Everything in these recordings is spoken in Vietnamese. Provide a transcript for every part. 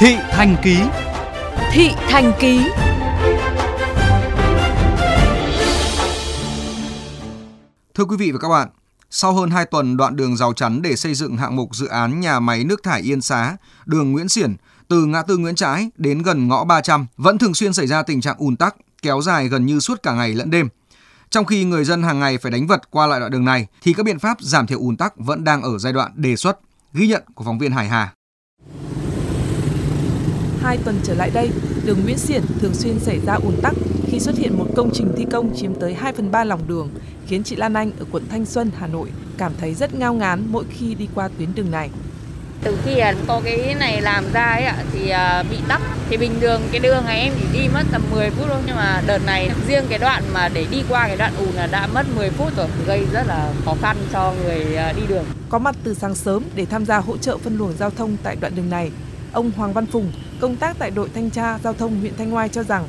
Thị Thành Ký Thị Thành Ký Thưa quý vị và các bạn, sau hơn 2 tuần đoạn đường rào chắn để xây dựng hạng mục dự án nhà máy nước thải Yên Xá, đường Nguyễn Xiển từ ngã tư Nguyễn Trãi đến gần ngõ 300 vẫn thường xuyên xảy ra tình trạng ùn tắc kéo dài gần như suốt cả ngày lẫn đêm. Trong khi người dân hàng ngày phải đánh vật qua lại đoạn đường này thì các biện pháp giảm thiểu ùn tắc vẫn đang ở giai đoạn đề xuất. Ghi nhận của phóng viên Hải Hà. Hai tuần trở lại đây, đường Nguyễn Xiển thường xuyên xảy ra ùn tắc khi xuất hiện một công trình thi công chiếm tới 2 phần 3 lòng đường, khiến chị Lan Anh ở quận Thanh Xuân, Hà Nội cảm thấy rất ngao ngán mỗi khi đi qua tuyến đường này. Từ khi có cái này làm ra ấy ạ thì à, bị tắc. Thì bình thường cái đường này em chỉ đi mất tầm 10 phút thôi nhưng mà đợt này riêng cái đoạn mà để đi qua cái đoạn ùn là đã mất 10 phút rồi, gây rất là khó khăn cho người à, đi đường. Có mặt từ sáng sớm để tham gia hỗ trợ phân luồng giao thông tại đoạn đường này, ông Hoàng Văn Phùng, công tác tại đội thanh tra giao thông huyện Thanh Oai cho rằng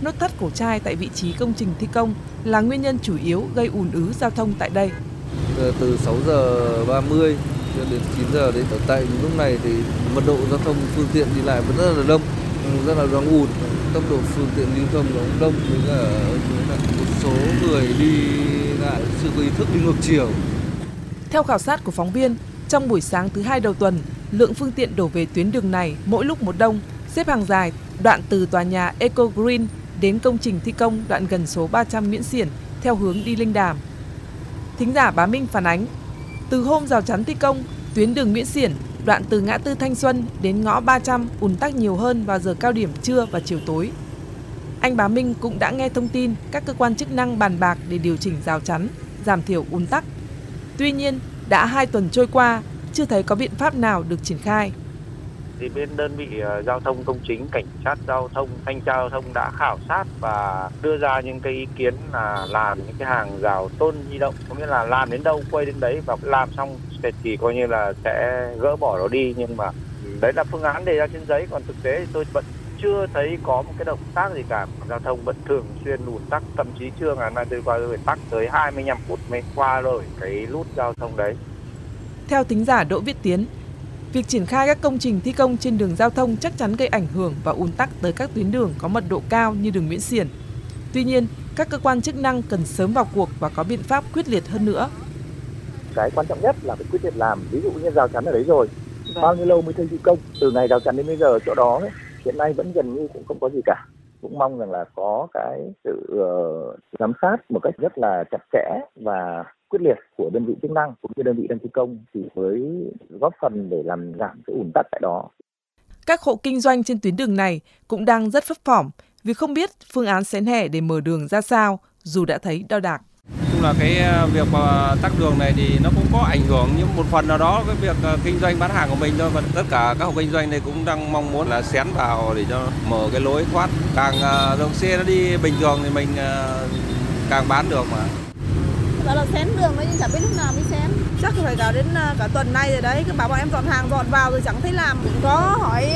nốt thắt cổ trai tại vị trí công trình thi công là nguyên nhân chủ yếu gây ùn ứ giao thông tại đây. Từ 6 giờ 30 cho đến 9 giờ đến tại lúc này thì mật độ giao thông phương tiện đi lại vẫn rất là đông, rất là đông ùn, tốc độ phương tiện lưu thông nó cũng đông với cả một số người đi lại chưa có ý thức đi ngược chiều. Theo khảo sát của phóng viên, trong buổi sáng thứ hai đầu tuần, lượng phương tiện đổ về tuyến đường này mỗi lúc một đông, xếp hàng dài, đoạn từ tòa nhà Eco Green đến công trình thi công đoạn gần số 300 Nguyễn Xiển theo hướng đi Linh Đàm. Thính giả Bá Minh phản ánh, từ hôm rào chắn thi công, tuyến đường Nguyễn Xiển đoạn từ ngã tư Thanh Xuân đến ngõ 300 ùn tắc nhiều hơn vào giờ cao điểm trưa và chiều tối. Anh Bá Minh cũng đã nghe thông tin các cơ quan chức năng bàn bạc để điều chỉnh rào chắn, giảm thiểu ùn tắc. Tuy nhiên, đã hai tuần trôi qua, chưa thấy có biện pháp nào được triển khai. Thì bên đơn vị ờ, giao thông công chính, cảnh sát giao thông, thanh tra giao thông đã khảo sát và đưa ra những cái ý kiến là làm những cái hàng rào tôn di động, có nghĩa là làm đến đâu quay đến đấy và làm xong thì coi như là sẽ gỡ bỏ nó đi. Nhưng mà đấy là phương án đề ra trên giấy còn thực tế thì tôi vẫn chưa thấy có một cái động tác gì cả. Giao thông vẫn thường xuyên ùn tắc thậm chí chưa ngày nay tôi qua tôi tắc tới 25 phút mới qua rồi cái nút giao thông đấy theo tính giả Đỗ Viết Tiến, việc triển khai các công trình thi công trên đường giao thông chắc chắn gây ảnh hưởng và ùn tắc tới các tuyến đường có mật độ cao như đường Nguyễn Xiển. Tuy nhiên, các cơ quan chức năng cần sớm vào cuộc và có biện pháp quyết liệt hơn nữa. Cái quan trọng nhất là phải quyết liệt làm, ví dụ như rào chắn ở đấy rồi, vâng. bao nhiêu lâu mới thi công, từ ngày rào chắn đến bây giờ chỗ đó ấy, hiện nay vẫn gần như cũng không có gì cả cũng mong rằng là có cái sự uh, giám sát một cách rất là chặt chẽ và quyết liệt của đơn vị chức năng cũng như đơn vị đang thi công thì mới góp phần để làm giảm cái ủn tắc tại đó. Các hộ kinh doanh trên tuyến đường này cũng đang rất phấp phỏng vì không biết phương án xén hè để mở đường ra sao dù đã thấy đo đạc. Chung là cái ờ, việc mà tắc đường này thì nó cũng có ảnh hưởng nhưng một phần nào đó cái việc ờ, kinh doanh bán hàng của mình thôi. Và tất cả các hộ kinh doanh này cũng đang mong muốn là xén vào để cho mở cái lối thoát. Càng ờ, đường xe nó đi bình thường thì mình càng bán được mà. Đó là xén đường đấy nhưng chẳng biết lúc nào mới xén. Chắc phải cả đến cả tuần nay rồi đấy. Cứ bảo bọn em dọn hàng dọn vào rồi chẳng thấy làm. Cũng có hỏi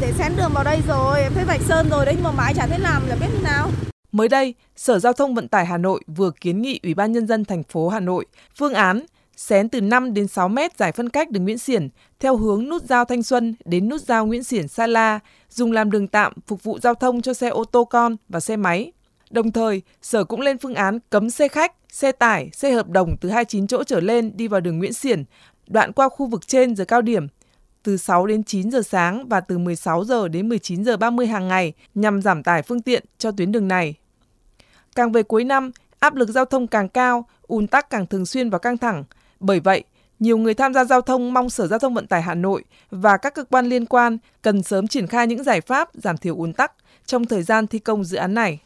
để xén đường vào đây rồi. Em thấy vạch sơn rồi đấy nhưng mà mãi chả thấy làm là biết thế nào Mới đây, Sở Giao thông Vận tải Hà Nội vừa kiến nghị Ủy ban Nhân dân thành phố Hà Nội phương án xén từ 5 đến 6 mét giải phân cách đường Nguyễn Xiển theo hướng nút giao Thanh Xuân đến nút giao Nguyễn Xiển Sa La, dùng làm đường tạm phục vụ giao thông cho xe ô tô con và xe máy. Đồng thời, Sở cũng lên phương án cấm xe khách, xe tải, xe hợp đồng từ 29 chỗ trở lên đi vào đường Nguyễn Xiển, đoạn qua khu vực trên giờ cao điểm từ 6 đến 9 giờ sáng và từ 16 giờ đến 19 giờ 30 hàng ngày nhằm giảm tải phương tiện cho tuyến đường này. Càng về cuối năm, áp lực giao thông càng cao, ùn tắc càng thường xuyên và căng thẳng. Bởi vậy, nhiều người tham gia giao thông mong Sở Giao thông Vận tải Hà Nội và các cơ quan liên quan cần sớm triển khai những giải pháp giảm thiểu ùn tắc trong thời gian thi công dự án này.